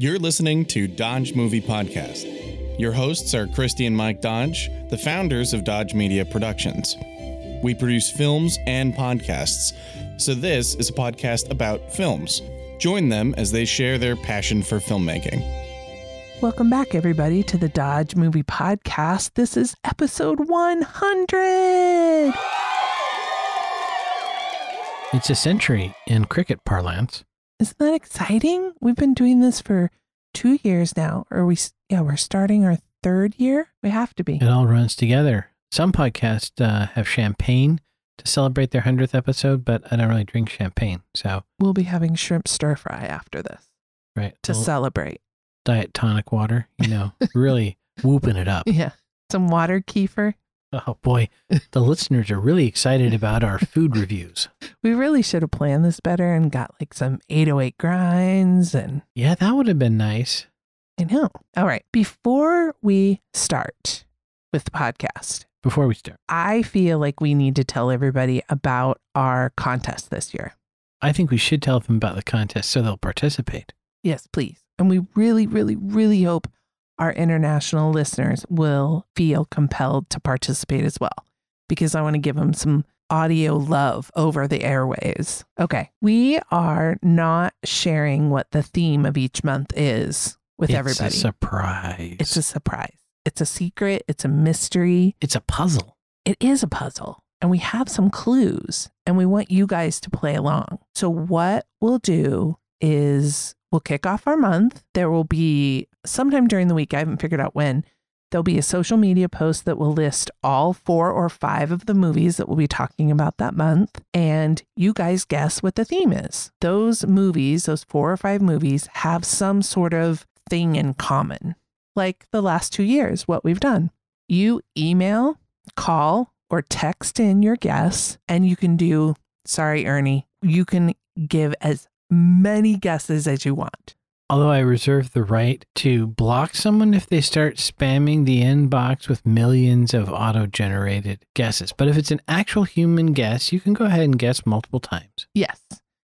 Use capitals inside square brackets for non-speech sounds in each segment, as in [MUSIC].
You're listening to Dodge Movie Podcast. Your hosts are Christy and Mike Dodge, the founders of Dodge Media Productions. We produce films and podcasts, so this is a podcast about films. Join them as they share their passion for filmmaking. Welcome back, everybody, to the Dodge Movie Podcast. This is episode 100. It's a century in cricket parlance. Isn't that exciting? We've been doing this for two years now. Or we, yeah, we're starting our third year. We have to be. It all runs together. Some podcasts uh, have champagne to celebrate their 100th episode, but I don't really drink champagne. So, We'll be having shrimp stir fry after this right. to little celebrate. diet tonic water, you know, really [LAUGHS] whooping it up. Yeah. Some water kefir. Oh boy, the listeners are really excited about our food reviews. [LAUGHS] We really should have planned this better and got like some 808 grinds and Yeah, that would have been nice. I know. All right. Before we start with the podcast, Before we start, I feel like we need to tell everybody about our contest this year. I think we should tell them about the contest so they'll participate. Yes, please. And we really, really, really hope our international listeners will feel compelled to participate as well, because I want to give them some audio love over the airways. Okay. We are not sharing what the theme of each month is with it's everybody. It's a surprise. it's a surprise. It's a secret. It's a mystery. it's a puzzle. it is a puzzle and we have some clues and we want you guys to play along. So, what we'll do is we'll kick off our month. There will be sometime during the week, I haven't figured out when, there'll be a social media post that will list all four or five of the movies that we'll be talking about that month. And you guys guess what the theme is. Those movies, those four or five movies, have some sort of thing in common, like the last two years, what we've done. You email, call, or text in your guess, and you can do, sorry, Ernie, you can give as many guesses as you want. Although I reserve the right to block someone if they start spamming the inbox with millions of auto generated guesses. But if it's an actual human guess, you can go ahead and guess multiple times. Yes.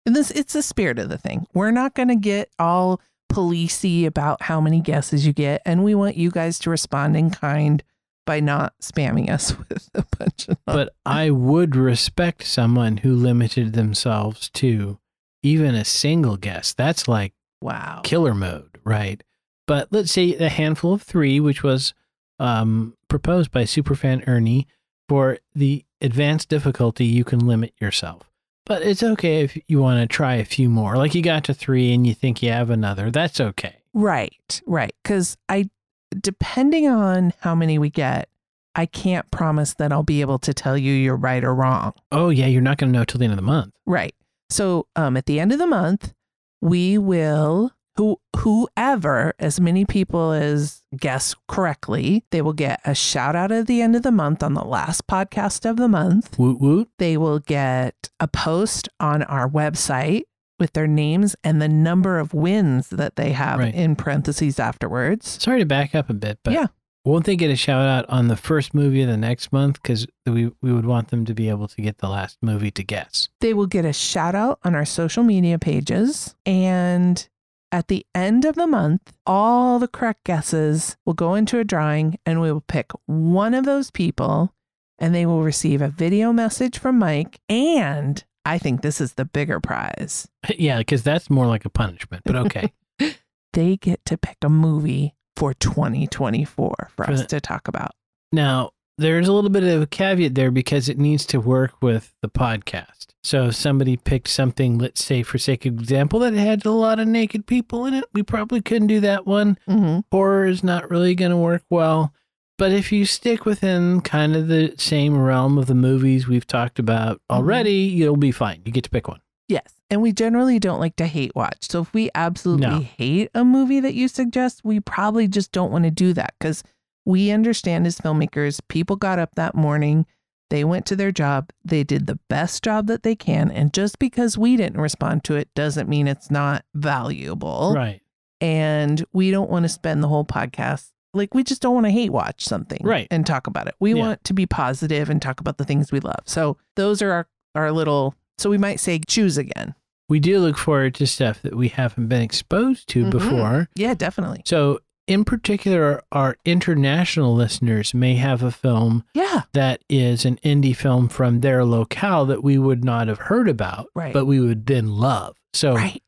And this it's the spirit of the thing. We're not gonna get all policey about how many guesses you get, and we want you guys to respond in kind by not spamming us [LAUGHS] with a bunch of But I would respect someone who limited themselves to even a single guess. That's like wow. killer mode, right? But let's say a handful of three, which was um, proposed by superfan Ernie for the advanced difficulty, you can limit yourself. But it's okay if you want to try a few more. Like you got to three and you think you have another. That's okay. Right, right. Because I, depending on how many we get, I can't promise that I'll be able to tell you you're right or wrong. Oh, yeah, you're not going to know till the end of the month. Right. So, um, at the end of the month, we will who whoever as many people as guess correctly, they will get a shout out at the end of the month on the last podcast of the month. Woot woot. They will get a post on our website with their names and the number of wins that they have Right. in parentheses afterwards. Sorry to back up a bit, but Yeah. Won't they get a shout out on the first movie of the next month? Because we, we would want them to be able to get the last movie to guess. They will get a shout out on our social media pages. And at the end of the month, all the correct guesses will go into a drawing and we will pick one of those people and they will receive a video message from Mike. And I think this is the bigger prize. [LAUGHS] yeah, because that's more like a punishment, but okay. [LAUGHS] They get to pick a movie for 2024 for For us to talk about. Now, there's a little bit of a caveat there because it needs to work with the podcast. So if somebody picked something, let's say for sake of example, that had a lot of naked people in it, we probably couldn't do that one. Mm-hmm. Horror is not really going to work well. But if you stick within kind of the same realm of the movies we've talked about already, you'll be fine. You get to pick one. Yes. And we generally don't like to hate watch. So if we absolutely No. hate a movie that you suggest, we probably just don't want to do that because we understand as filmmakers, people got up that morning, they went to their job, they did the best job that they can. And just because we didn't respond to it doesn't mean it's not valuable. Right. And we don't want to spend the whole podcast like we just don't want to hate watch something Right. and talk about it. We Yeah. want to be positive and talk about the things we love. So those are our, our little so we might say choose again. we do look forward to stuff that we haven't been exposed to Mhm. before. Yeah, definitely. So, in particular, our international listeners may have a film Yeah. that is an indie film from their locale that we would not have heard about, Right. but we would then love. So, Right.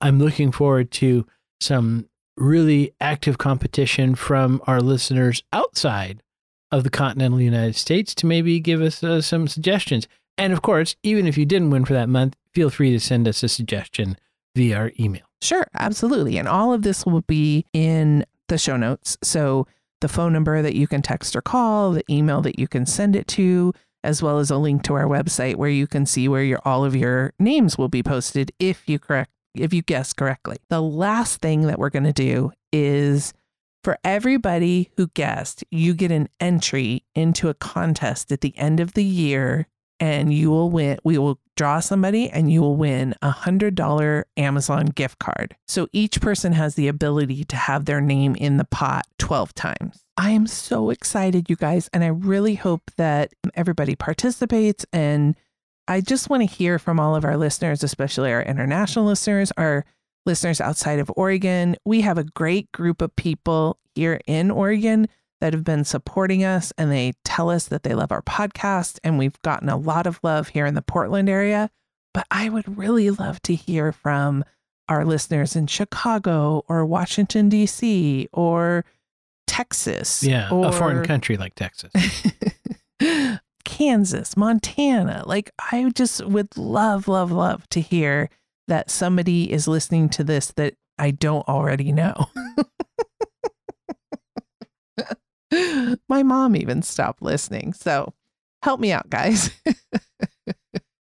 I'm looking forward to some really active competition from our listeners outside of the continental United States to maybe give us uh, some suggestions. And of course, even if you didn't win for that month, feel free to send us a suggestion via our email. Sure, absolutely. And all of this will be in the show notes. So the phone number that you can text or call, the email that you can send it to, as well as a link to our website where you can see where your all of your names will be posted if you correct if you guess correctly. The last thing that we're going to do is for everybody who guessed, you get an entry into a contest at the end of the year and you will win. We will draw somebody and you will win a hundred dollar Amazon gift card. So each person has the ability to have their name in the pot 12 times. I am so excited, you guys, and I really hope that everybody participates. And I just want to hear from all of our listeners, especially our international listeners, our listeners outside of Oregon. We have a great group of people here in Oregon that have been supporting us and they tell us that they love our podcast and we've gotten a lot of love here in the Portland area. But I would really love to hear from our listeners in Chicago or Washington, D.C. or Texas. Yeah, or a foreign country like Texas. [LAUGHS] Kansas, Montana. Like, I just would love, love, love to hear that somebody is listening to this that I don't already know. [LAUGHS] [LAUGHS] My mom even stopped listening. So help me out, guys.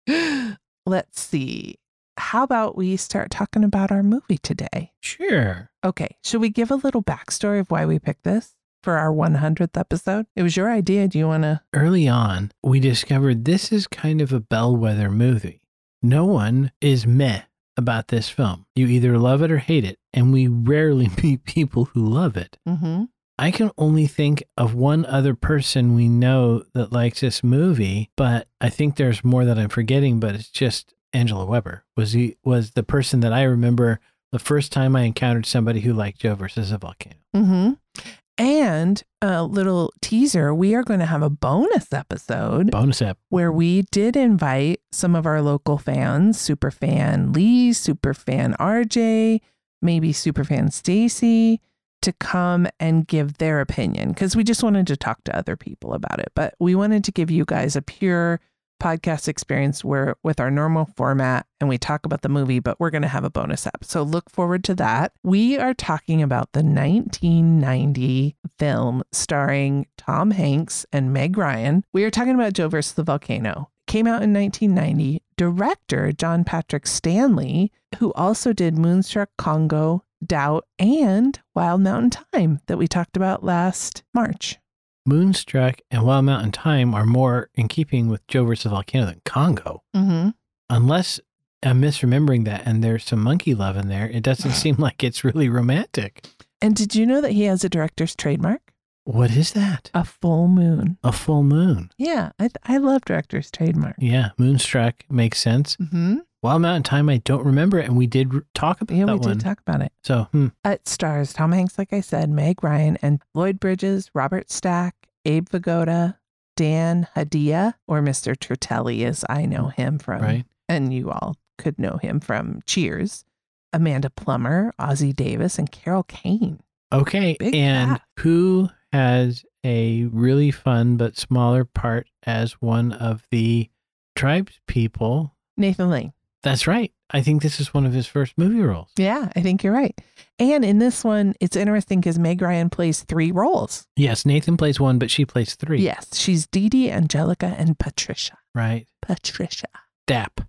[LAUGHS] Let's see. How about we start talking about our movie today? Sure. Okay. Should we give a little backstory of why we picked this for our 100th episode? It was your idea. Do you want to? Early on, we discovered this is kind of a bellwether movie. No one is meh about this film. You either love it or hate it, and we rarely [LAUGHS] meet people who love it. Mm-hmm. I can only think of one other person we know that likes this movie, but I think there's more that I'm forgetting, but it's just Angela Weber. Was he was the person that I remember the first time I encountered somebody who liked Joe versus a volcano. Mm-hmm. And a little teaser we are going to have a bonus episode Bonus app. where we did invite some of our local fans, super fan Lee, super fan RJ, maybe super fan Stacy, to come and give their opinion because we just wanted to talk to other people about it. But we wanted to give you guys a pure podcast experience where with our normal format and we talk about the movie, but we're going to have a bonus app. So look forward to that. We are talking about the 1990 film starring Tom Hanks and Meg Ryan. We are talking about Joe versus the Volcano. Came out in 1990. Director John Patrick Stanley, who also did Moonstruck Congo, Doubt, and Wild Mountain Thyme that we talked about last March. Moonstruck and Wild Mountain Thyme are more in keeping with Joe versus Volcano than Congo. Mm-hmm. Unless I'm misremembering that and there's some monkey love in there, it doesn't [LAUGHS] seem like it's really romantic. And did you know that he has a director's trademark? What is that? A full moon. A full moon. Yeah, I, I love director's trademark. Yeah, Moonstruck makes sense. Mm-hmm. Wild Mountain Thyme, I don't remember, it, and we did talk about Yeah, that we one. did talk about it. so, hmm, It stars Tom Hanks, like I said, Meg Ryan, and Lloyd Bridges, Robert Stack, Abe Vigoda, Dan Hedaya, or Mr. Tortelli, as I know him from, right? and you all could know him from Cheers. Amanda Plummer, Ossie Davis, and Carol Kane. Okay, Big and cast. who has a really fun but smaller part as one of the tribes people? Nathan Lane. That's right. I think this is one of his first movie roles. Yeah, I think you're right. And in this one, it's interesting because Meg Ryan plays three roles. Yes, Nathan plays one, but she plays three. Yes, she's Dee Dee, Angelica, and Patricia. Right. Patricia. DAP.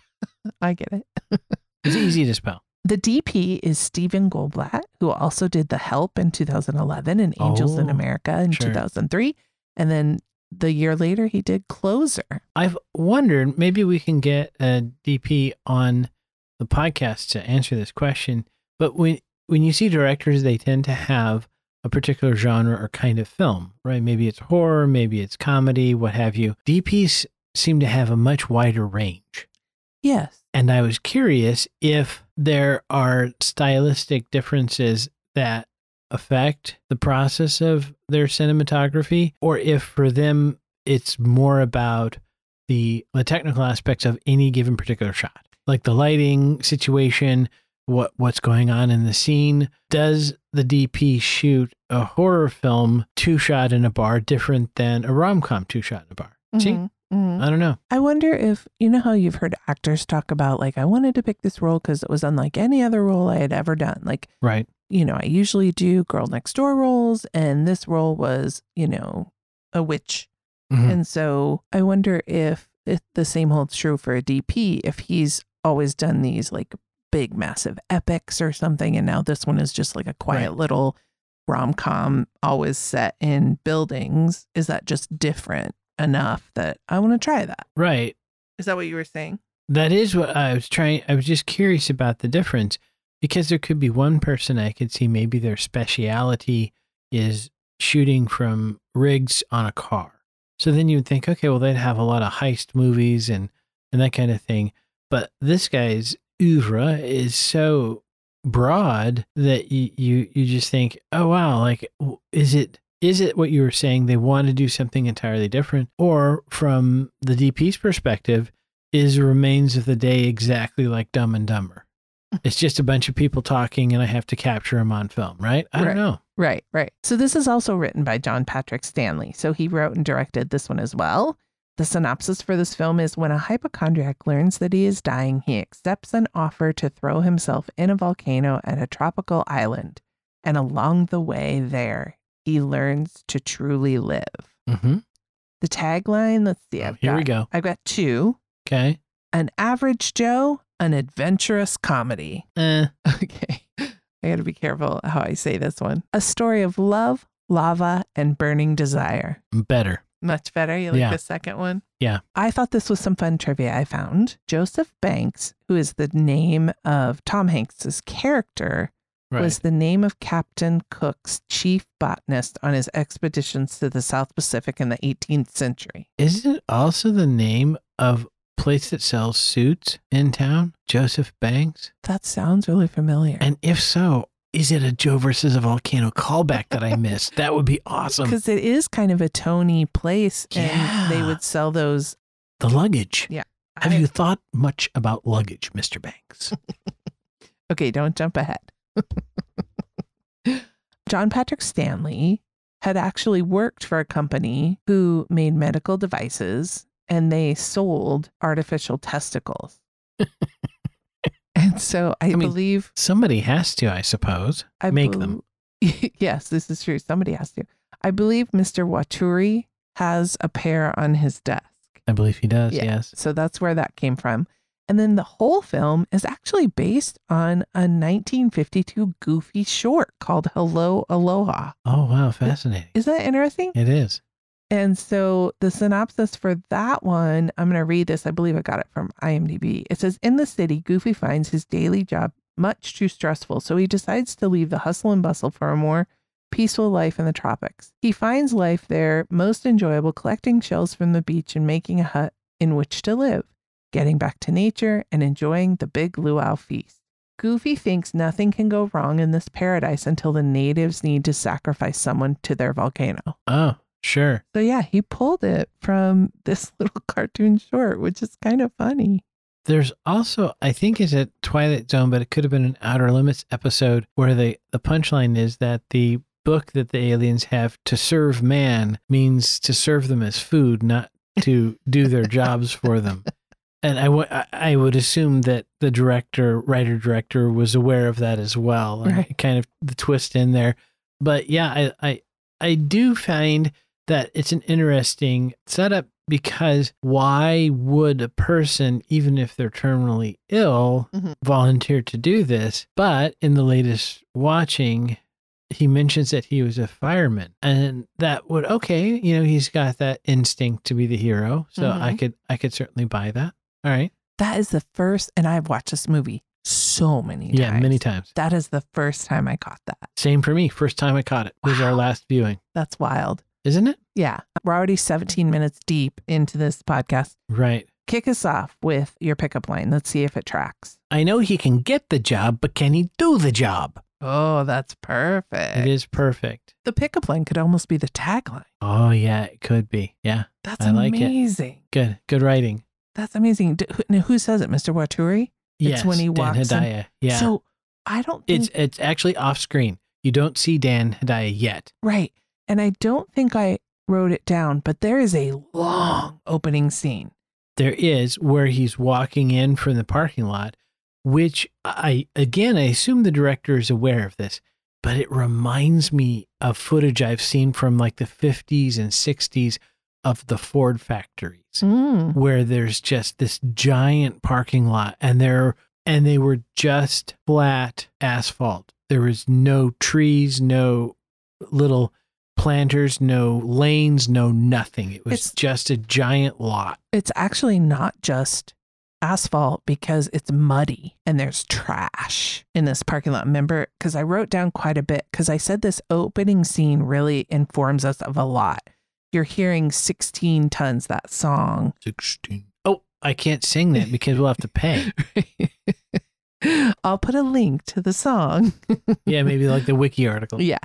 [LAUGHS] I get it. [LAUGHS] It's easy to spell. The DP is Stephen Goldblatt, who also did The Help in 2011 and Angels in Oh, America in sure. 2003. And then the year later, he did Closer. I've wondered maybe we can get a DP on the podcast to answer this question. But when when you see directors, they tend to have a particular genre or kind of film, right? Maybe it's horror, maybe it's comedy, what have you. DPs seem to have a much wider range. Yes. And I was curious if there are stylistic differences that affect the process of their cinematography, or if for them it's more about the, the technical aspects of any given particular shot, like the lighting situation, what what's going on in the scene. Does the DP shoot a horror film two shot in a bar different than a rom com two shot in a bar? See, Mhm, mhm. I don't know. I wonder if you know how you've heard actors talk about like I wanted to pick this role because it was unlike any other role I had ever done. Like Right. You know, I usually do girl next door roles, and this role was you know a witch, Mhm. and so I wonder if, if the same holds true for a DP if he's always done these like big massive epics or something, and now this one is just like a quiet Right. little rom com, always set in buildings. Is that just different enough that I want to try that? Right. Is that what you were saying? That is what I was trying. I was just curious about the difference because there could be one person I could see maybe their speciality is shooting from rigs on a car. So then you would think, okay, well, they'd have a lot of heist movies and, and that kind of thing. But this guy's oeuvre is so broad that you, you, you just think, oh, wow, like, is it, is it what you were saying? They want to do something entirely different? Or from the DP's perspective, is Remains of the Day exactly like Dumb and Dumber? It's just a bunch of people talking and I have to capture them on film, right? I Right. don't know. Right, right. So this is also written by John Patrick Stanley. So he wrote and directed this one as well. The synopsis for this film is when a hypochondriac learns that he is dying, he accepts an offer to throw himself in a volcano at a tropical island. And along the way there, he learns to truly live. hmm The tagline, let's see, I've here got, we go. I've got two. Okay. An average Joe, an adventurous comedy. Eh, [LAUGHS] Okay. I got to be careful how I say this one. A story of love, lava, and burning desire. better. Much better. You like Yeah. the second one? Yeah. I thought this was some fun trivia I found. Joseph Banks, who is the name of Tom Hanks's character, Right. was the name of Captain Cook's chief botanist on his expeditions to the South Pacific in the 18th century. Isn't it also the name of place that sells suits in town? Joseph Banks? That sounds really familiar. And if so, is it a Joe versus a volcano callback that I [LAUGHS] missed? that would be awesome. Because it is kind of a Tony place, and they would sell those. The luggage. Yeah. Have I- you thought much about luggage, Mr. Banks? [LAUGHS] Okay, don't jump ahead. [LAUGHS] John Patrick Stanley had actually worked for a company who made medical devices and they sold artificial testicles. [LAUGHS] and so I, mean, believe Somebody has to, I suppose. I make bel- them. [LAUGHS] yes, this is true. Somebody has to. I believe Mr. Waturi has a pair on his desk. I believe he does, Yeah. yes. So that's where that came from. And then the whole film is actually based on a 1952 goofy short called Hello Aloha. Oh, wow. Fascinating. Isn't that interesting? It is. And so the synopsis for that one, I'm going to read this. I believe I got it from IMDb. It says In the city, Goofy finds his daily job much too stressful, so he decides to leave the hustle and bustle for a more peaceful life in the tropics. He finds life there most enjoyable collecting shells from the beach and making a hut in which to live, getting back to nature and enjoying the big luau feast. Goofy thinks nothing can go wrong in this paradise until the natives need to sacrifice someone to their volcano. Oh, sure. So yeah, he pulled it from this [LAUGHS] little cartoon short, which is kind of funny. There's also, I think, is a Twilight Zone, but it could have been an Outer Limits episode where the the punchline is that the book that the aliens have to serve man means to serve them as food, not to do their [LAUGHS] jobs for them. And I I- I would assume that the director, writer director, was aware of that as well, Right. kind of the twist in there. But yeah, I, I I do find that it's an interesting setup because why would a person, even if they're terminally ill, Mhm. volunteer to do this? But in the latest watching, he mentions that he was a fireman and that would okay you know he's got that instinct to be the hero so i Mhm. could i could certainly buy that all right That is the first, and I've watched this movie so many times. yeah many times That is the first time I caught that. same for me first time i caught it was our last viewing That's wild. Isn't it Yeah. We're already 17 minutes deep into this podcast. right kick us off with your pickup line. Let's see if it tracks. I know he can get the job, but can he do the job? Oh, that's perfect. It is perfect. The pickup line could almost be the tagline. Oh, yeah, it could be. Yeah. That's I like it. amazing. Good. Good writing. That's amazing. D- who, now, who says it, Mr. Waturi? It's yes, when he Dan walks in. Hedaya. Yeah. So I don't think it's it's actually off screen. You don't see Dan Hedaya yet. right. And I don't think I wrote it down, but there is a long opening scene. There is where he's walking in from the parking lot, which I again I assume the director is aware of this, but it reminds me of footage I've seen from like the 50s and 60s of the Ford factories. Mm. where there's just this giant parking lot and there and they were just flat asphalt. There was no trees, no little planters, no lanes, no nothing. It was It's- just a giant lot. It's actually not just asphalt because it's muddy and there's trash in this parking lot. Remember, because I wrote down quite a bit because I said this opening scene really informs us of a lot. You're hearing 16 tons, that song. 16. Oh, I can't sing that because we'll have to pay. [LAUGHS] I'll put a link to the song. Yeah, maybe like the wiki article. [LAUGHS] Yeah.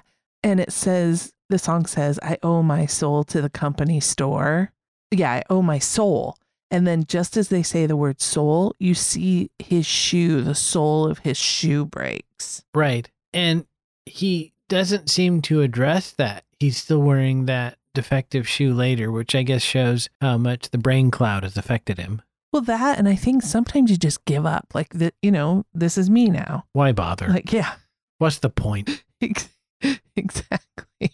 And it says, the song says, I owe my soul to the company store. Yeah, I owe my soul. And then just as they say the word soul, you see his shoe, the sole of his shoe breaks. Right. And he doesn't seem to address that. He's still wearing that defective shoe later, which I guess shows how much the brain cloud has affected him. Well, that, and I think sometimes you just give up. Like, the, you know, this is me now. Why bother? Like, yeah, What's the point? [LAUGHS] exactly.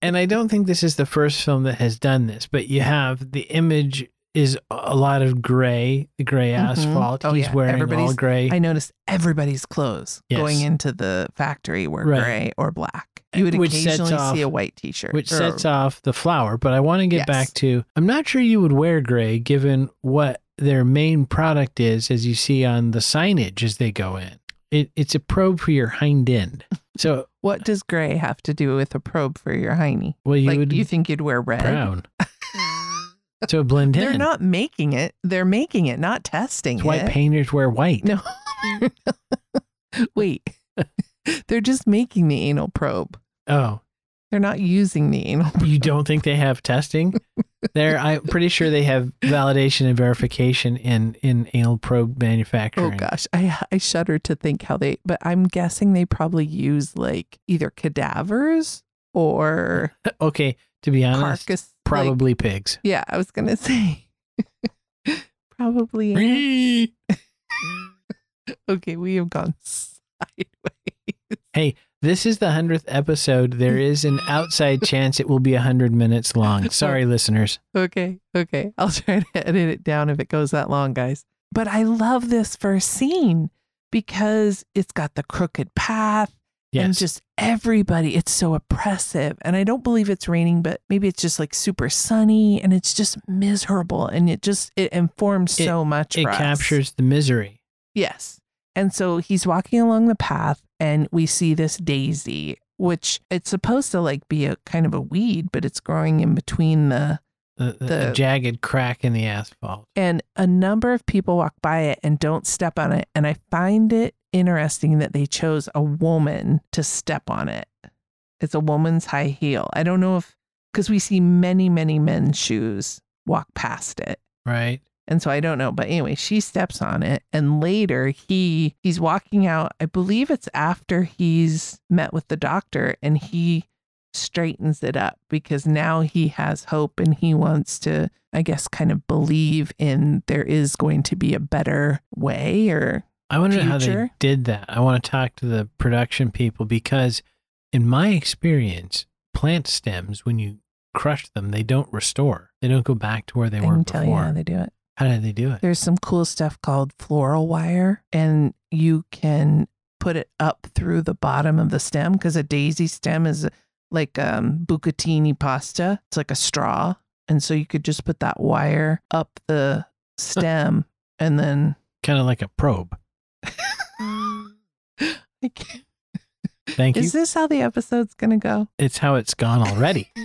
And I don't think this is the first film that has done this, but you have the image is a lot of gray, the gray Mhm. asphalt. Oh, He's yeah. wearing all Everybody's- gray. I noticed everybody's clothes Yes. going into the factory were Right. gray or black. You would Which occasionally see a white t-shirt. which or- sets off the flower. But I want to get Yes. back to I'm not sure you would wear gray given what their main product is, as you see on the signage as they go in. It, it's a probe for your hind end. [LAUGHS] So, What does gray have to do with a probe for your hiney? well, you like would you think you'd wear red? brown. [LAUGHS] so blend in. They're not making it. They're making it, not testing That's why it. painters wear white. No. [LAUGHS] Wait. [LAUGHS] They're just making the anal probe. Oh, They're not using the anal. you [LAUGHS] don't think they have testing? There, I'm pretty sure they have validation and verification in in anal probe oh, manufacturing. Oh gosh, I I shudder to think how they. But I'm guessing they probably use like either cadavers or [LAUGHS] Okay, to be honest, carcass. like- probably pigs. yeah, I was gonna [LAUGHS] say. probably. okay, we have gone sideways. This is the hundredth episode. There [LAUGHS] is an outside chance it will be a hundred minutes long. [LAUGHS] Sorry, listeners. Okay, okay. I'll try to edit it down if it goes that long, guys. But I love this first scene because it's got the crooked path and just everybody. It's so oppressive. And I don't believe it's raining, but maybe it's just like super sunny and it's just miserable. And it just, it informs It- so much it for us. captures the misery. Yes. And so he's walking along the path and we see this daisy, which it's supposed to like be a kind of a weed, but it's growing in between the The, the, The- jagged crack in the asphalt. and a number of people walk by it and don't step on it. And I find it interesting that they chose a woman to step on it. It's a woman's high heel. I don't know if, because we see many, many men's shoes walk past it. Right. And so I don't know, but anyway, she steps on it and later he he's walking out. I believe it's after he's met with the doctor and he straightens it up because now he has hope and he wants to I guess kind of believe in there is going to be a better way or I wonder how they did that. I want to talk to the production people because, in my experience, plant stems, when you crush them, they don't restore. They don't go back to where they I were tell you before. how they do it. How did they do it? There's some cool stuff called floral wire, and you can put it up through the bottom of the stem because a daisy stem is like um, bucatini pasta. It's like a straw, and so you could just put that wire up the stem, and then Kind of like a probe. [LAUGHS] Thank you. is this how the episode's gonna go? it's how it's gone already. [LAUGHS]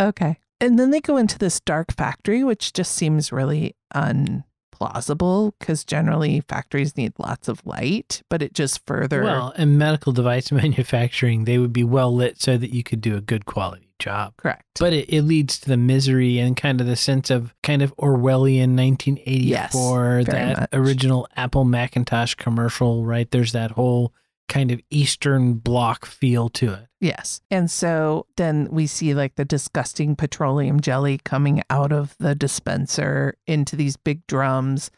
Okay, And then they go into this dark factory, which just seems really unplausible because generally factories need lots of light, but it just further. Well, in medical device [LAUGHS] manufacturing, they would be well lit so that you could do a good quality job. correct. But it, it leads to the misery and kind of the sense of kind of Orwellian 1984, very that much. original Apple Macintosh commercial, right? There's that whole kind of Eastern Bloc feel to it. Yes. And so then we see like the disgusting petroleum jelly coming out of the dispenser into these big drums.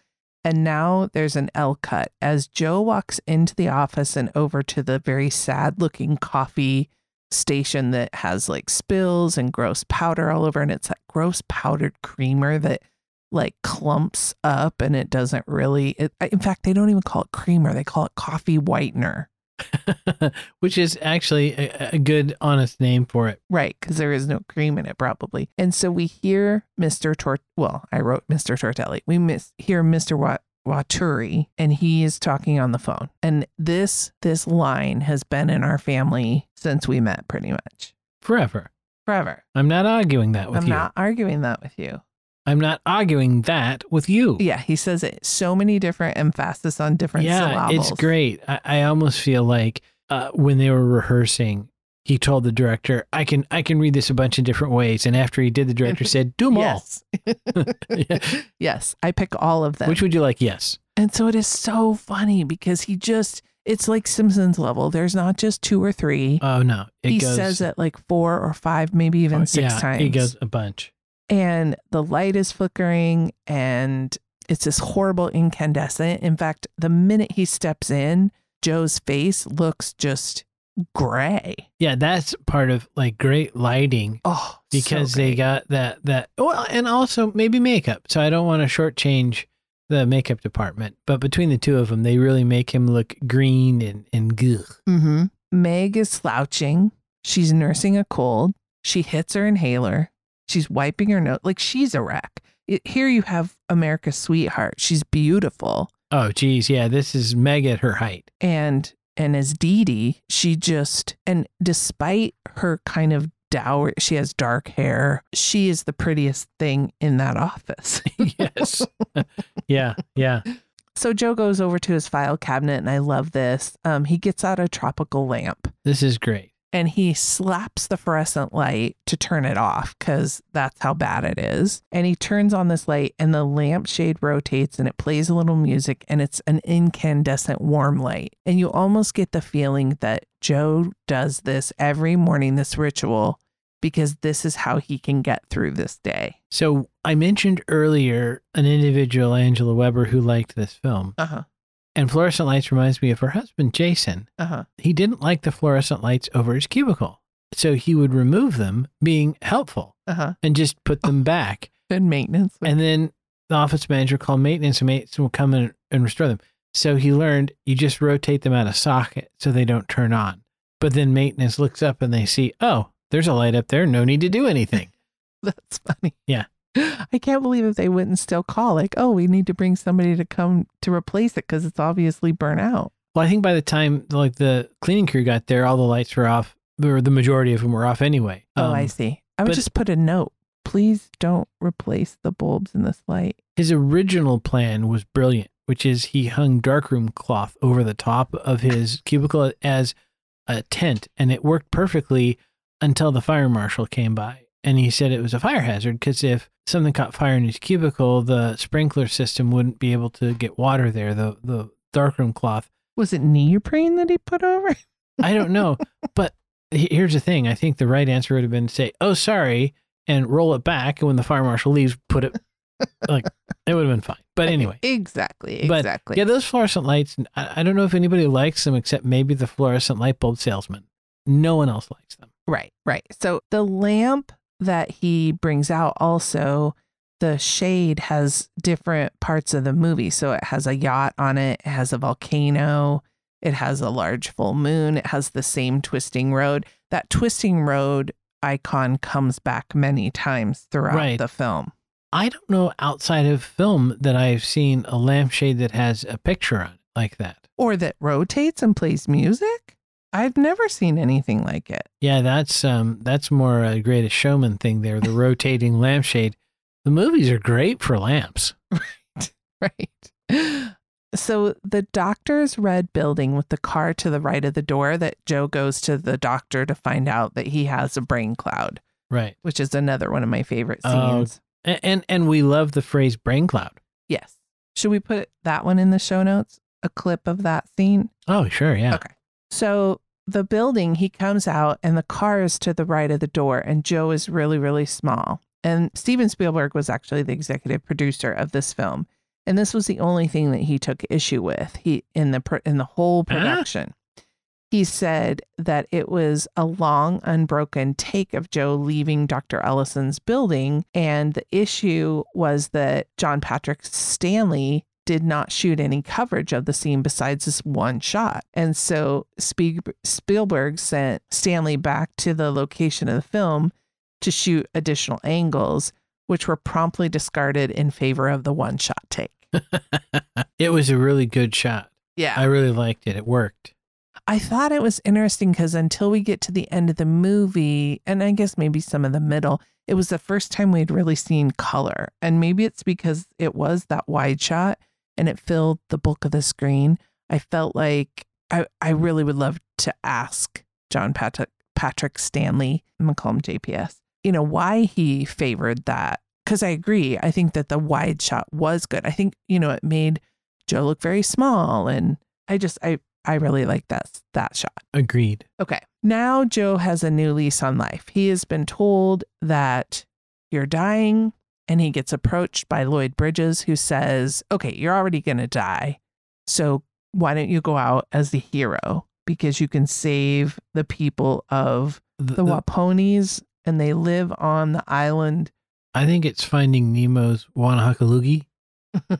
And now there's an L cut as Joe walks into the office and over to the very sad looking coffee station that has like spills and gross powder all over. And it's that gross powdered creamer that like clumps up and it doesn't really, it, in fact, they don't even call it creamer, they call it coffee whitener. [LAUGHS] Which is actually a, a good, honest name for it. Right, because there is no cream in it, probably. And so we hear Mr. Tort. Well, I wrote Mr. Tortelli. We miss hear Mr. Wat- Waturi, and he is talking on the phone. And this this line has been in our family since we met, pretty much Forever. forever. I'm not arguing that with you. I'm not arguing that with you. I'm not arguing that with you. Yeah, he says it so many different emphasis on different yeah, syllables. it's great. I, I almost feel like uh, when they were rehearsing, he told the director, "I can I can read this a bunch of different ways." And after he did, the director said, "Do them [LAUGHS] Yes. all." Yeah. yes, I pick all of them. Which would you like? Yes. And so it is so funny because he just, it's like Simpsons level. There's not just two or three. Oh no, he goes. says it like four or five, maybe even oh, six yeah, times. He goes a bunch. And the light is flickering and it's this horrible incandescent. In fact, the minute he steps in, Joe's face looks just gray. Yeah, that's part of like great lighting Oh, so because they got that that well, and also maybe makeup. So I don't want to shortchange the makeup department, but between the two of them, they really make him look green and and good. Mm-hmm. Meg is slouching. She's nursing a cold. She hits her inhaler. She's wiping her nose. Like she's a wreck. It, here you have America's sweetheart. She's beautiful. Oh, geez, yeah, this is Meg at her height. And and as Dee Dee, she just and despite her kind of dour, she has dark hair. She is the prettiest thing in that office. [LAUGHS] yes. [LAUGHS] yeah, yeah. so Joe goes over to his file cabinet, and I love this. Um, he gets out a tropical lamp. This is great. And he slaps the fluorescent light to turn it off because that's how bad it is. And he turns on this light, and the lampshade rotates and it plays a little music, and it's an incandescent warm light. And you almost get the feeling that Joe does this every morning, this ritual, because this is how he can get through this day. So I mentioned earlier an individual, Angela Weber, who liked this film. Uh huh. And fluorescent lights reminds me of her husband, Jason. Uh huh. He didn't like the fluorescent lights over his cubicle. So he would remove them, being helpful, Uh huh. and just put them [LAUGHS] back. Good maintenance. And then the office manager called maintenance, and maintenance will come in and restore them. So he learned you just rotate them out of socket so they don't turn on. But then maintenance looks up and they see, oh, there's a light up there. No need to do anything. [LAUGHS] That's funny. Yeah. I can't believe if they wouldn't still call, like, oh, we need to bring somebody to come to replace it because it's obviously burnt out. Well, I think by the time like the cleaning crew got there, all the lights were off, or the majority of them were off anyway. Oh, I Um, see. I would but- just put a note. Please don't replace the bulbs in this light. His original plan was brilliant, which is he hung darkroom cloth over the top of his [LAUGHS] cubicle as a tent, and it worked perfectly until the fire marshal came by. And he said it was a fire hazard because if something caught fire in his cubicle, the sprinkler system wouldn't be able to get water there. The the darkroom cloth. Was it neoprene that he put over? I don't know, [LAUGHS] but here's the thing. I think the right answer would have been to say, "Oh, sorry," and roll it back. And when the fire marshal leaves, put it [LAUGHS] like it would have been fine. But anyway, exactly. But, Exactly. Yeah, those fluorescent lights, I, I don't know if anybody likes them except maybe the fluorescent light bulb salesman. No one else likes them. Right, right. So the lamp that he brings out also, the shade has different parts of the movie. So it has a yacht on it, it has a volcano, it has a large full moon, it has the same twisting road. That twisting road icon comes back many times throughout Right. the film. I don't know outside of film that I've seen a lampshade that has a picture on it like that. Or that rotates and plays music. I've never seen anything like it. Yeah, that's um that's more a greatest showman thing there, the rotating lampshade. The movies are great for lamps. Right. [LAUGHS] Right. So the doctor's red building with the car to the right of the door that Joe goes to the doctor to find out that he has a brain cloud, Right. which is another one of my favorite Oh. scenes. And and, and we love the phrase brain cloud. Yes. Should we put that one in the show notes? A clip of that scene? Oh, sure, yeah. Okay. So the building, he comes out and the car is to the right of the door, and Joe is really, really small. And Steven Spielberg was actually the executive producer of this film. And this was the only thing that he took issue with he in the in the whole Huh? production. He said that it was a long, unbroken take of Joe leaving Dr. Ellison's building. And the issue was that John Patrick Stanley did not shoot any coverage of the scene besides this one shot. And so Spielberg sent Stanley back to the location of the film to shoot additional angles, which were promptly discarded in favor of the one shot take. [LAUGHS] it was a really good shot. Yeah. I really liked it. It worked. I thought it was interesting because until we get to the end of the movie, and I guess maybe some of the middle, it was the first time we'd really seen color. And maybe it's because it was that wide shot and it filled the bulk of the screen. I felt like I, I really would love to ask John Patrick, Patrick Stanley, I'm going to call him JPS, you know, why he favored that. Because I agree. I think that the wide shot was good. I think, you know, it made Joe look very small. And I just, I, I really like that that shot. Agreed. Okay. Now Joe has a new lease on life. He has been told that you're dying and he gets approached by Lloyd Bridges who says, "Okay, you're already going to die. So why don't you go out as the hero because you can save the people of The- the Waponis and they live on the island I think it's Finding Nemo's Wanahakalugi. [LAUGHS]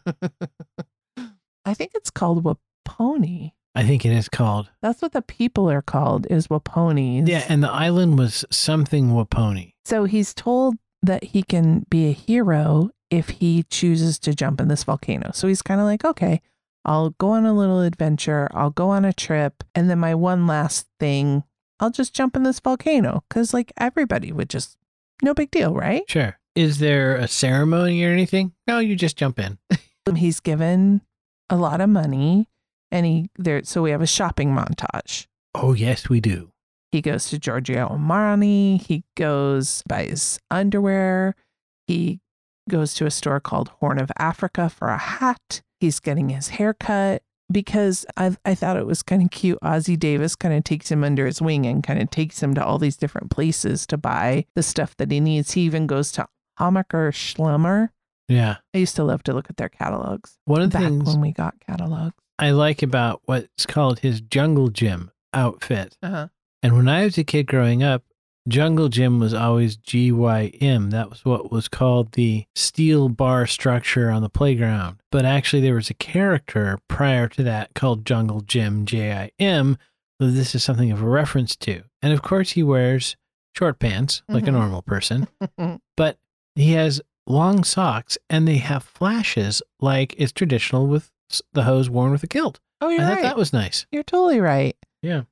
I think it's called Waponi. I think it is called. That's what the people are called is Waponis. Yeah, and the island was something Waponi. So he's told that he can be a hero if he chooses to jump in this volcano. So he's kind of like, okay, I'll go on a little adventure, I'll go on a trip, and then my one last thing, I'll just jump in this volcano because, like, everybody would just, no big deal, right? Sure. Is there a ceremony or anything? No, you just jump in. [LAUGHS] He's given a lot of money, and he there. So we have a shopping montage. Oh, yes, we do. He goes to Giorgio Armani. He goes buys underwear. He goes to a store called Horn of Africa for a hat. He's getting his hair cut because I I thought it was kind of cute. Ossie Davis kind of takes him under his wing and kind of takes him to all these different places to buy the stuff that he needs. He even goes to Hammacher Schlemmer. Yeah. I used to love to look at their catalogs One of the back things when we got catalogs. I like about what's called his Jungle Gym outfit. Uh-huh. And when I was a kid growing up, Jungle Gym was always GYM. That was what was called the steel bar structure on the playground. But actually, there was a character prior to that called Jungle JIM. So this is something of a reference to. And of course, he wears short pants like a Mhm. normal person, [LAUGHS] but he has long socks and they have flashes like is traditional with the hose worn with a kilt. oh, I you're thought right. that was nice. You're totally right. Yeah.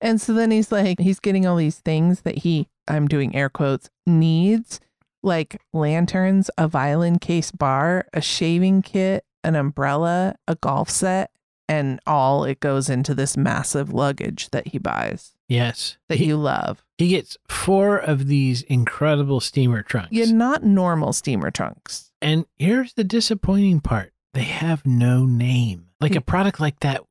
And so then he's like, he's getting all these things that he, I'm doing air quotes, needs, like lanterns, a violin case bar, a shaving kit, an umbrella, a golf set, and all it goes into this massive luggage that he buys Yes. that he, you love. he gets four of these incredible steamer trunks. Yeah, not normal steamer trunks. And here's the disappointing part they have no name. Like a product like that,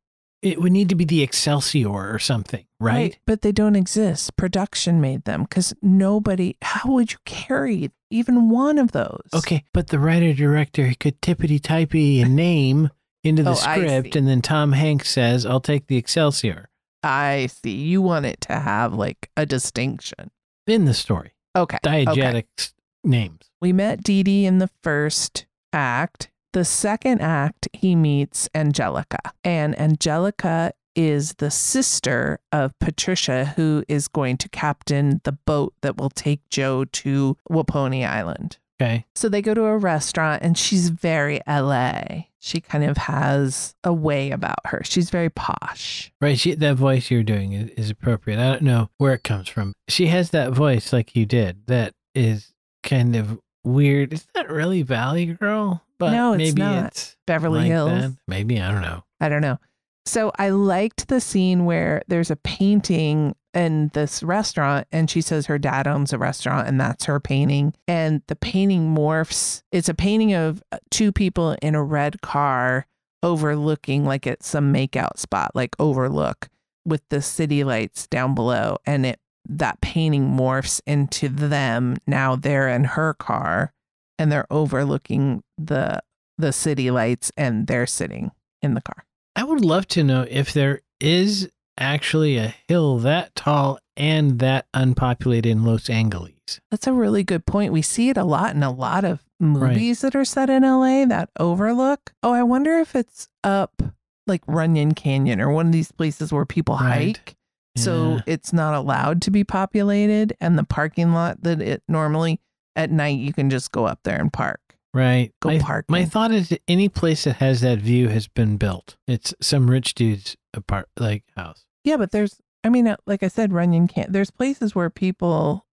it would need to be the Excelsior or something, right? right But they don't exist. Production made them because nobody, how would you carry even one of those? Okay, but the writer director could tippity typey a [LAUGHS] name into the Oh, script, and then Tom Hanks says, I'll take the Excelsior I see. You want it to have like a distinction. in the story. Okay. okay. Diegetic s- names. We met Dee Dee in the first act. The second act, he meets Angelica. And Angelica is the sister of Patricia, who is going to captain the boat that will take Joe to Waponi Island. Okay. So they go to a restaurant and she's very LA. She kind of has a way about her. She's very posh. Right. She, that voice you're doing is, is appropriate. I don't know where it comes from. She has that voice like you did that is kind of weird. Is that really Valley Girl? But No, it's maybe not. it's Beverly like Hills. that. Maybe. I don't know. I don't know. So I liked the scene where there's a painting in this restaurant and she says her dad owns a restaurant and that's her painting. And the painting morphs. It's a painting of uh, two people in a red car overlooking like it's some makeout spot, like overlook with the city lights down below. And it that painting morphs into them. Now they're in her car and they're overlooking the the city lights and they're sitting in the car. I would love to know if there is actually a hill that tall and that unpopulated in Los Angeles. That's a really good point. We see it a lot in a lot of movies that are set in LA that overlook. Oh, I wonder if it's up like Runyon Canyon or one of these places where people Right. hike. So it's not allowed to be populated. And the parking lot that it normally at night you can just go up there and park. Right. Go my, park My thought is that any place that has that view has been built. It's some rich dude's apart like house. Yeah, but there's, I mean, uh, like I said, Runyon can't, there's places where people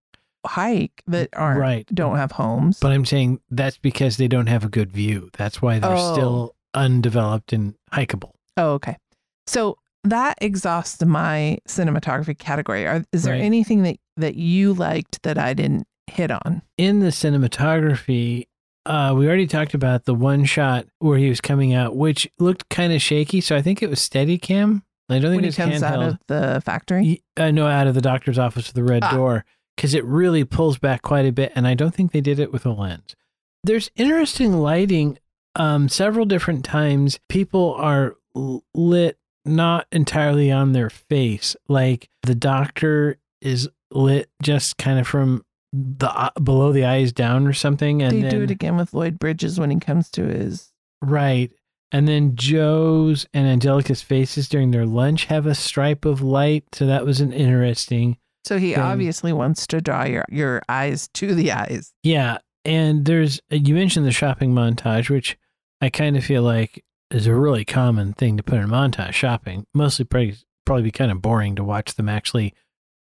hike that aren't, Right. don't have homes. But I'm saying that's because they don't have a good view. That's why they're Oh. still undeveloped and hikeable. Oh, okay. So that exhausts my cinematography category. Are, is there Right. anything that, that you liked that I didn't hit on? In the cinematography, uh, we already talked about the one shot where he was coming out, which looked kind of shaky. So I think it was Steadicam. I don't think When it he was comes out of the factory? Uh, no, out of the doctor's office with the red Ah. door because it really pulls back quite a bit, and I don't think they did it with a lens. There's interesting lighting. Um, several different times, people are l- lit not entirely on their face. Like the doctor is lit just kind of from the uh, below the eyes down or something, and they then do it again with Lloyd Bridges when he comes to his. right. And then Joe's and Angelica's faces during their lunch have a stripe of light, so that was an interesting. So he Thing. obviously wants to draw your, your eyes to the eyes. Yeah, and there's you mentioned the shopping montage, which I kind of feel like is a really common thing to put in a montage. Shopping mostly probably probably be kind of boring to watch them actually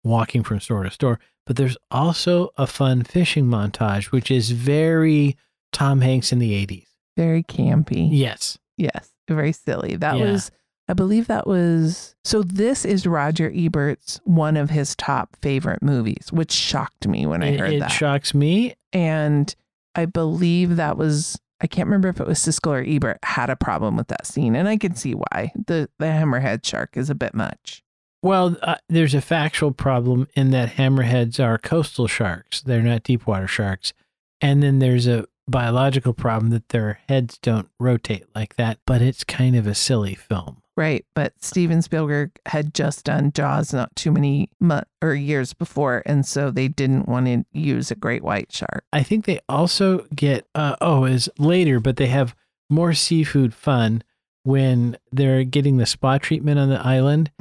walking from store to store. But there's also a fun fishing montage, which is very Tom Hanks in the '80s. Very campy. Yes, Yes. Very silly. That Yeah. was, I believe that was, so this is Roger Ebert's one of his top favorite movies, which shocked me when I it, heard it that. It shocks me. and I believe that was I can't remember if it was Siskel or Ebert had a problem with that scene, and I can see why. the The hammerhead shark is a bit much. Well, uh, there's a factual problem in that hammerheads are coastal sharks; they're not deep water sharks. And then there's a biological problem that their heads don't rotate like that. But it's kind of a silly film. Right, but Steven Spielberg had just done Jaws not too many months or years before, and so they didn't want to use a great white shark. I think they also get uh, oh, is later, but they have more seafood fun when they're getting the spa treatment on the island,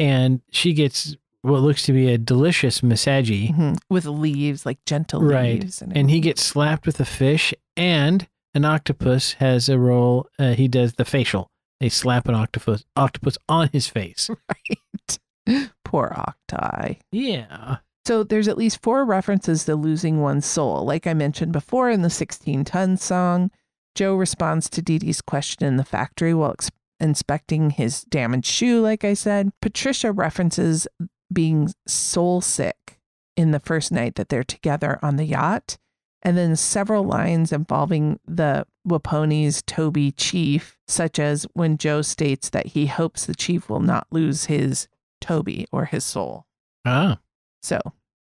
and she gets what looks to be a delicious massage. Mhm. With leaves, like gentle Right. leaves. and he gets slapped with a fish and an octopus has a role uh, he does the facial they slap an octopus octopus on his face [LAUGHS] right. [GASPS] Poor Octai. yeah So there's at least four references to losing one's soul. Like I mentioned before in the 16 ton song, Joe responds to Dee Dee's question in the factory while ex- inspecting his damaged shoe, like I said. Patricia references being soul sick in the first night that they're together on the yacht. And then several lines involving the Waponis Toby chief, such as when Joe states that he hopes the chief will not lose his Toby or his soul. ah So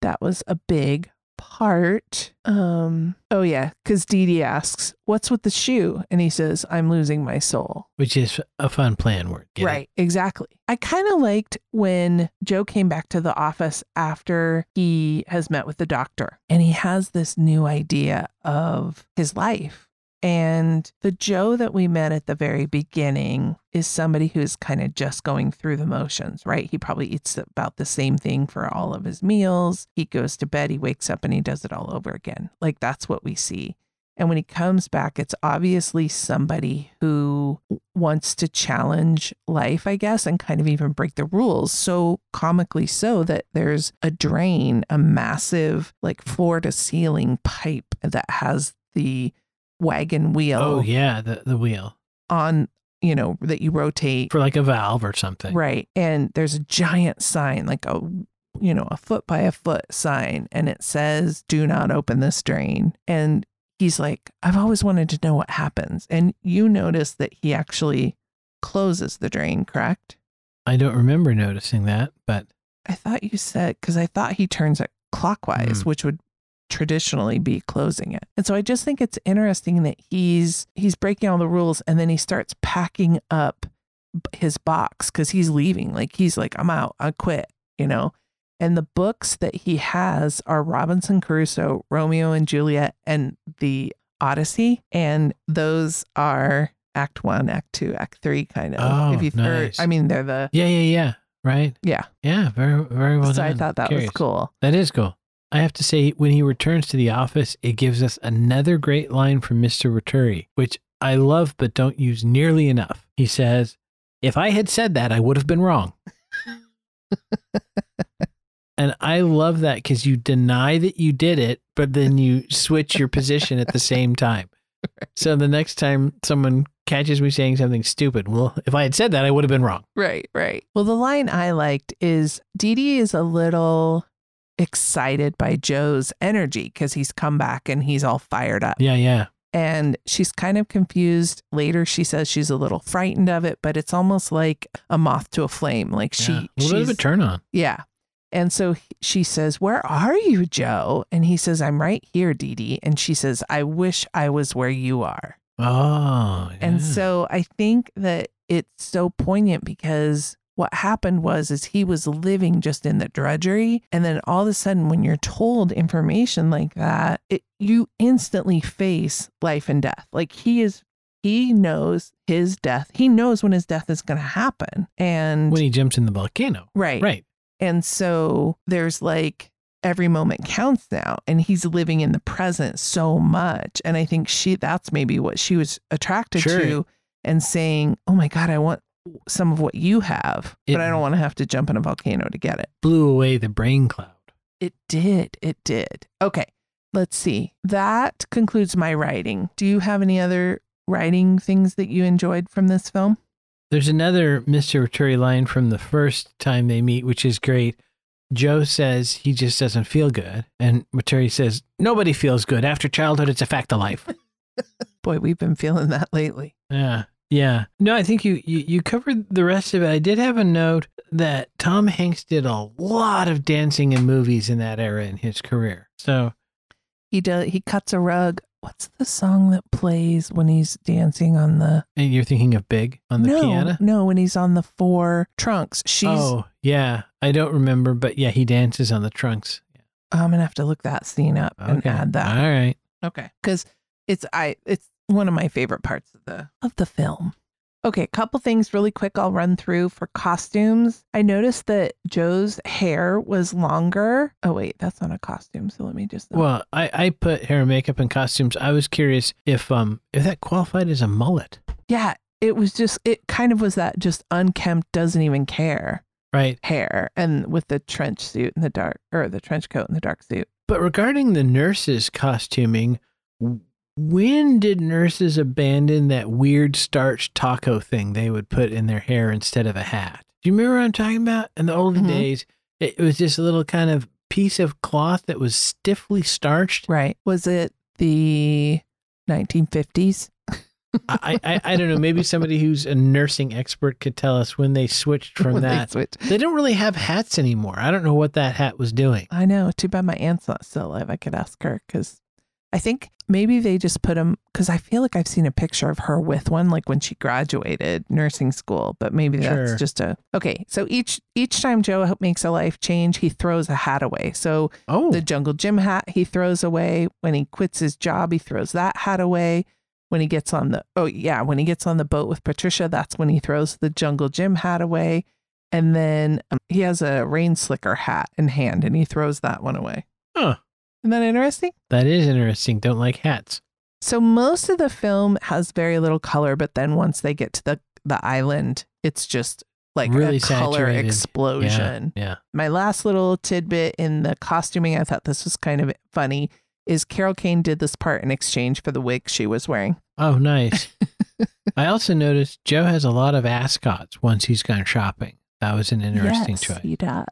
that was a big part. Um, oh yeah, because Dee Dee asks, "What's with the shoe?" and he says, "I'm losing my soul." which is a fun plan word Get it? right, exactly. I kind of liked when Joe came back to the office after he has met with the doctor, and he has this new idea of his life. And the Joe that we met at the very beginning is somebody who's kind of just going through the motions, right? He probably eats about the same thing for all of his meals. He goes to bed, he wakes up, and he does it all over again. Like that's what we see. And when he comes back, it's obviously somebody who wants to challenge life, I guess, and kind of even break the rules. So comically so that there's a drain, a massive, like floor to ceiling pipe that has the wagon wheel Oh yeah, the the wheel on, you know, that you rotate. for like a valve or something. Right. And there's a giant sign, like a, you know, a foot by a foot sign, and it says, do not open this drain. And he's like, I've always wanted to know what happens. And you notice that he actually closes the drain, correct? I don't remember noticing that, but I thought you said, because I thought he turns it clockwise, Mm. which would traditionally be closing it. And so I just think it's interesting that he's he's breaking all the rules and then he starts packing up his box cuz he's leaving. Like he's like I'm out. I quit, you know. And the books that he has are Robinson Crusoe, Romeo and Juliet and the Odyssey and those are act 1, act 2, act 3 kind of. Oh, if you or- nice. I mean they're the yeah, yeah, yeah. Right? yeah. Yeah, very very well so done. I thought that was cool. That is cool. I have to say, when he returns to the office, it gives us another great line from Mr. Waturi, which I love but don't use nearly enough. He says, If I had said that, I would have been wrong. [LAUGHS] and I love that because you deny that you did it, but then you switch your position at the same time. [LAUGHS] So the next time someone catches me saying something stupid, well, if I had said that, I would have been wrong. Right, right. Well, the line I liked is Dee Dee is a little excited by Joe's energy because he's come back and he's all fired up. Yeah, yeah. And she's kind of confused. Later, she says she's a little frightened of it, but it's almost like a moth to a flame. Like she, yeah. A little bit of a turn on. yeah. And so she says, Where are you, Joe? And he says, I'm right here, Dee Dee. And she says, I wish I was where you are. Oh, And so I think that it's so poignant because what happened was is he was living just in the drudgery and then all of a sudden when you're told information like that it, you instantly face life and death like he is he knows his death he knows when his death is going to happen and when he jumps in the volcano. right Right. and so there's like every moment counts now and he's living in the present so much. And I think she that's maybe what she was attracted Sure. to and saying, "Oh my god, I want some of what you have, It- but I don't want to have to jump in a volcano to get it." Blew away the brain cloud. It did. It did. Okay. Let's see. That concludes my writing. Do you have any other writing things that you enjoyed from this film? There's another Mr. Waturi line from the first time they meet, which is great. Joe says he just doesn't feel good. And Waturi says, Nobody feels good. After childhood, it's a fact of life. [LAUGHS] Boy, we've been feeling that lately. Yeah. Yeah. No, I think you, you, you covered the rest of it. I did have a note that Tom Hanks did a lot of dancing in movies in that era in his career. So, He does he cuts a rug. What's the song that plays when he's dancing on the and you're thinking of Big on the no, piano? No, when he's on the four trunks. She's oh, yeah. I don't remember, but yeah, he dances on the trunks. I'm gonna have to look that scene up and add that. All right. Okay. Because it's I it's one of my favorite parts of the of the film. Okay, a couple things really quick I'll run through for costumes. I noticed that Joe's hair was longer. Oh wait, that's not a costume, so let me just Well, I, I put hair and makeup and costumes. I was curious if um if that qualified as a mullet, Yeah, it was just it kind of was that just unkempt doesn't even care right? hair and with the trench suit and the dark or the trench coat and the dark suit. But regarding the nurses' costuming, w- when did nurses abandon that weird starch taco thing they would put in their hair instead of a hat? Do you remember what I'm talking about? In the olden Mhm. days, it, was just a little kind of piece of cloth that was stiffly starched. Right. Was it the 1950s? I, I I don't know. [LAUGHS] Maybe somebody who's a nursing expert could tell us when they switched from When they that. switched. They don't really have hats anymore. I don't know what that hat was doing. I know. Too bad my aunt's not still alive. I could ask her because I think maybe they just put them because I feel like I've seen a picture of her with one, like when she graduated nursing school. But maybe that's Sure. just a okay. So each each time Joe makes a life change, he throws a hat away. So Oh, the jungle gym hat he throws away when he quits his job. He throws that hat away. when he gets on the oh yeah when he gets on the boat with patricia that's when he throws the jungle gym hat away and then um, he has a rain slicker hat in hand and he throws that one away Huh. Isn't that interesting That is interesting. Don't like hats. so most of the film has very little color but then once they get to the the island it's just like Really a color saturated. explosion Yeah. my last little tidbit in the costuming i thought this was kind of funny is carol kane did this part in exchange for the wig she was wearing Oh, nice. [LAUGHS] I also noticed Joe has a lot of ascots once he's gone shopping. That was an interesting yes, choice. he does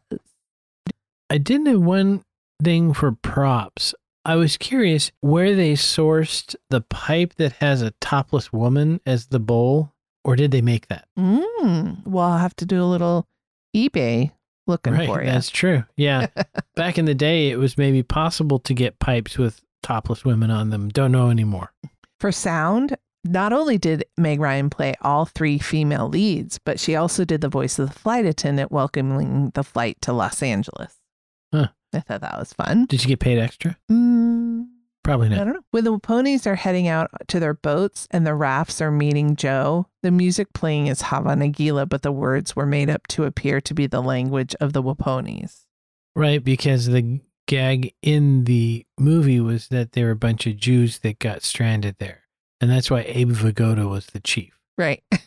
I did know one thing for props. I was curious where they sourced the pipe that has a topless woman as the bowl, or did they make that? Mm, well, I'll have to do a little eBay looking right, for you. that's true. Yeah, [LAUGHS] back in the day, it was maybe possible to get pipes with topless women on them. Don't know anymore. For sound, not only did Meg Ryan play all three female leads, but she also did the voice of the flight attendant welcoming the flight to Los Angeles. I thought that was fun. Did you get paid extra? Mm, Probably not. I don't know. When the ponies are heading out to their boats and the rafts are meeting Joe, the music playing is Hava Nagila, but the words were made up to appear to be the language of the Waponis. Right, because the gag in the movie was that there were a bunch of Jews that got stranded there. And that's why Abe Vigoda was the chief. Right. [LAUGHS] I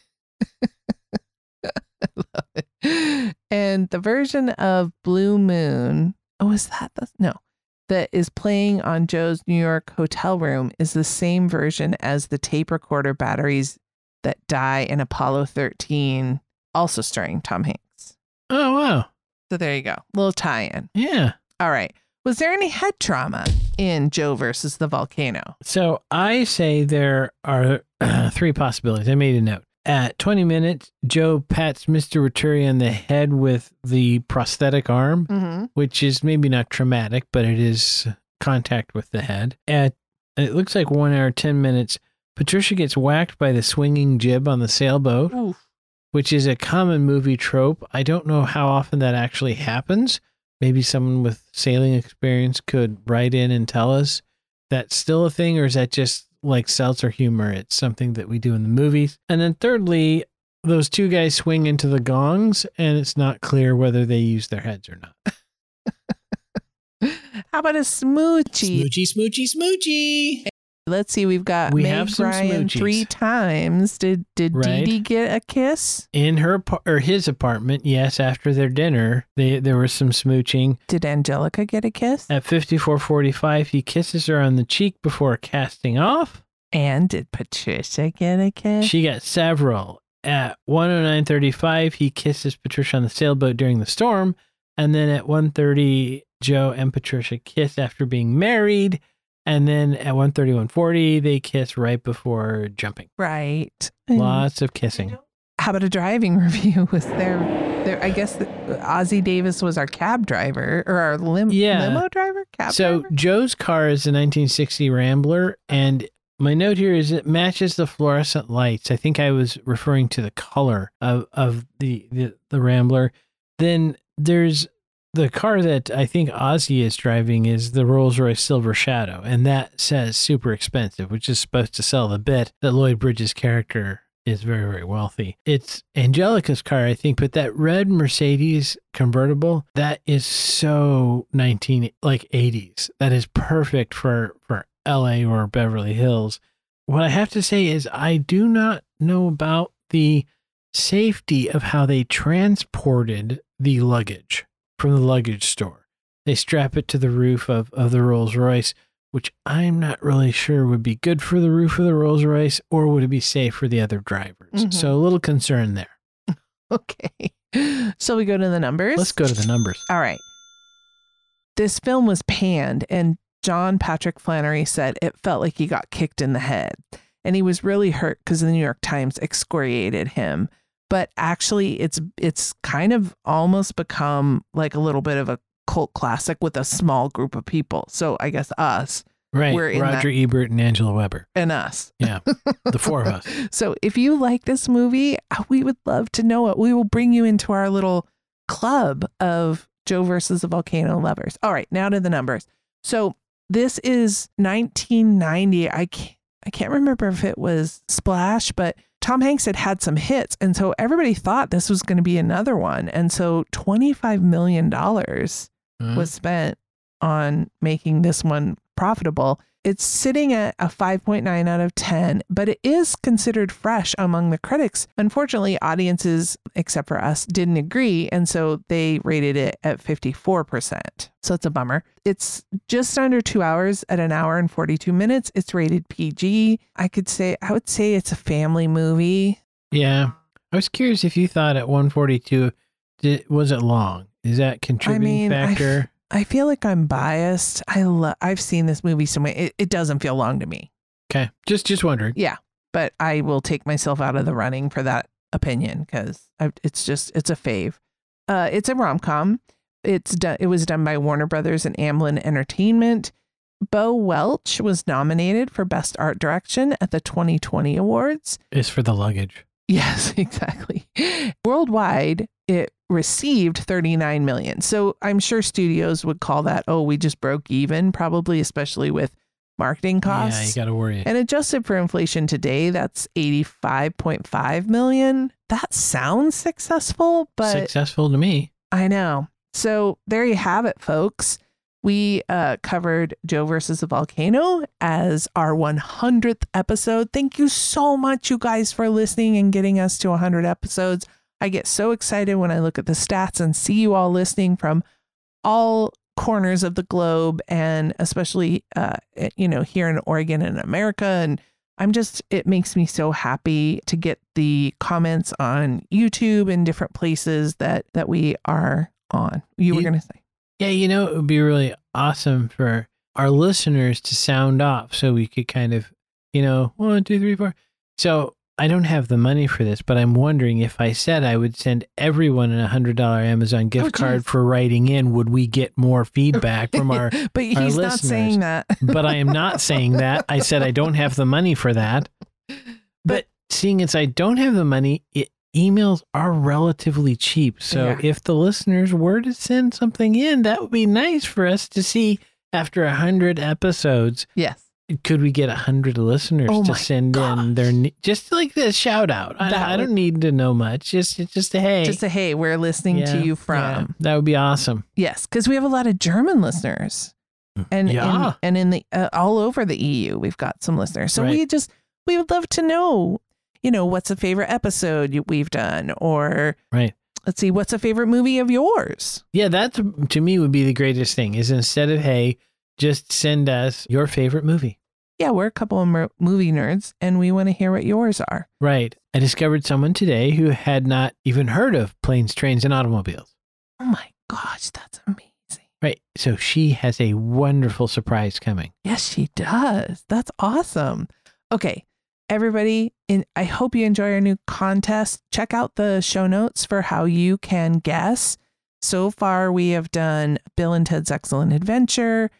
love it. And the version of Blue Moon, oh, is that the no, that is playing on Joe's New York hotel room is the same version as the tape recorder batteries that die in Apollo 13, also starring Tom Hanks. Oh, wow. So there you go. Little tie in. Yeah. All right. Was there any head trauma in Joe versus the volcano? So I say there are [CLEARS THROAT] three possibilities. I made a note. At 20 minutes, Joe pats Mr. Waturi on the head with the prosthetic arm, Mm-hmm. which is maybe not traumatic, but it is contact with the head. At it looks like one hour, 10 minutes, Patricia gets whacked by the swinging jib on the sailboat, Oof. which is a common movie trope. I don't know how often that actually happens. Maybe someone with sailing experience could write in and tell us that's still a thing, or is that just like seltzer humor? It's something that we do in the movies. And then, thirdly, those two guys swing into the gongs, and it's not clear whether they use their heads or not. [LAUGHS] How about a smoochie? Smoochie, smoochie, smoochy. Let's see. We've got We Meg have some Ryan smoochies. three times. Did did Right. Dee Dee get a kiss? In her or his apartment, yes, after their dinner, they, there was some smooching. Did Angelica get a kiss? At 54:45, he kisses her on the cheek before casting off. And did Patricia get a kiss? She got several. At 109.35, he kisses Patricia on the sailboat during the storm. And then at 1.30, Joe and Patricia kiss after being married. And then at 1.30, 1.40, they kiss right before jumping. right. Lots of kissing. How about a driving [LAUGHS] review? Was there? There, I guess the, Ossie Davis was our cab driver or our lim- Yeah. limo driver. Cab So driver? Joe's car is a 1960 Rambler, and my note here is it matches the fluorescent lights. I think I was referring to the color of of the the, the Rambler. Then there's the car that I think Ossie is driving is the Rolls Royce Silver Shadow, and that says super expensive, which is supposed to sell the bit that Lloyd Bridges' character is very very wealthy. It's Angelica's car, I think, but that red Mercedes convertible that is so 19 like 80s. That is perfect for for LA or Beverly Hills. What I have to say is I do not know about the safety of how they transported the luggage from the luggage store. They strap it to the roof of, of the Rolls Royce, which I'm not really sure would be good for the roof of the Rolls Royce or would it be safe for the other drivers. Mhm. So a little concern there. [LAUGHS] okay. So we go to the numbers. Let's go to the numbers. All right. This film was panned, and John Patrick Shanley said it felt like he got kicked in the head. And he was really hurt because the New York Times excoriated him. But actually, it's it's kind of almost become like a little bit of a cult classic with a small group of people. So I guess us Right. We're Roger Ebert and Angela Weber. and us. Yeah. The four of us. [LAUGHS] So if you like this movie, uh, we would love to know it. We will bring you into our little club of Joe versus the volcano lovers. All right, now to the numbers. So this is 1990. I can't, I can't remember if it was Splash, but Tom Hanks had had some hits. And so everybody thought this was going to be another one. And so $25 million Uh, was spent on making this one profitable. It's sitting at a 5.9 out of 10, but it is considered fresh among the critics. Unfortunately, audiences, except for us, didn't agree. And so they rated it at 54%. So it's a bummer. It's just under two hours at an hour and 42 minutes. It's rated PG. I could say, I would say it's a family movie. yeah. I was curious if you thought at 142, did, was it long? Is that contributing mean, I f- factor? I feel like I'm biased. I lo- I've seen this movie so many. It, it doesn't feel long to me. okay. Just just wondering. Yeah, but I will take myself out of the running for that opinion because it's just it's a fave. Uh, it's a rom com. It's done. It was done by Warner Brothers and Amblin Entertainment. Bo Welch was nominated for Best Art Direction at the 2020 awards. Is for the luggage. Yes, [LAUGHS] exactly. Worldwide, it received 39 million. So I'm sure studios would call that, oh, we just broke even, probably, especially with marketing costs. Yeah, you got to worry. And adjusted for inflation today, that's 85.5 million. That sounds successful, but Successful to me. I know. So there you have it, folks. We uh, covered Joe versus the volcano as our 100th episode. Thank you so much, you guys, for listening and getting us to 100 episodes. I get so excited when I look at the stats and see you all listening from all corners of the globe and especially, uh, you know, here in Oregon and America. And I'm just, it makes me so happy to get the comments on YouTube and different places that that we are on. You were going to say. Yeah, you know, it would be really awesome for our listeners to sound off so we could kind of, you know, one, two, three, four. So I don't have the money for this, but I'm wondering if I said I would send everyone a hundred dollar Amazon gift Oh, card for writing in, would we get more feedback from our [LAUGHS] but he's not listeners. saying that. [LAUGHS] but I am not saying that. I said I don't have the money for that. [LAUGHS] But seeing as I don't have the money, it, emails are relatively cheap. So Yeah. if the listeners were to send something in, that would be nice for us to see after a hundred episodes. yes. Could we get a hundred listeners Oh to send in their just like this shout out? I, I don't need to know much. Just just a hey. Just a hey, we're listening Yeah, to you yeah, from. that would be awesome. Yes, because we have a lot of German listeners, and Yeah. in, and in the uh, all over the EU, we've got some listeners. So Right. we just we would love to know, you know, what's a favorite episode we've done, or Right. let's see, what's a favorite movie of yours? Yeah, that to me would be the greatest thing. Is instead of hey, just send us your favorite movie. Yeah, we're a couple of movie nerds, and we want to hear what yours are. Right. I discovered someone today who had not even heard of planes, trains, and automobiles. Oh my gosh, that's amazing. Right. So she has a wonderful surprise coming. Yes, she does. That's awesome. Okay, everybody, in, I hope you enjoy our new contest. Check out the show notes for how you can guess. So far, we have done Bill and Ted's Excellent Adventure,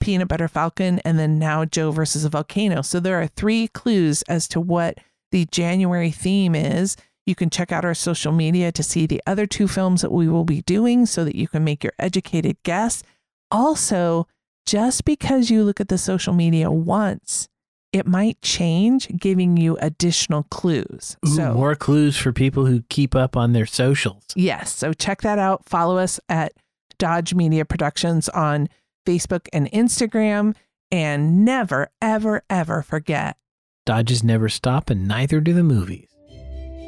Peanut Butter Falcon, and then now Joe versus a volcano. So there are three clues as to what the January theme is. You can check out our social media to see the other two films that we will be doing so that you can make your educated guess. Also, just because you look at the social media once, it might change, giving you additional clues. Ooh, so, more clues for people who keep up on their socials. yes, so check that out. Follow us at Dodge Media Productions on Facebook and Instagram. And never, ever, ever forget Dodges never stop, and neither do the movies.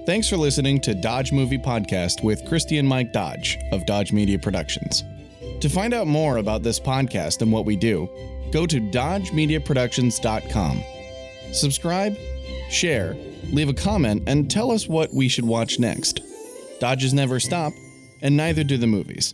Thanks for listening to Dodge Movie Podcast with Christy and Mike Dodge of Dodge Media Productions. To find out more about this podcast and what we do, go to dodgemediaproductions.com. Subscribe, share, leave a comment, and tell us what we should watch next. Dodges never stop, and neither do the movies.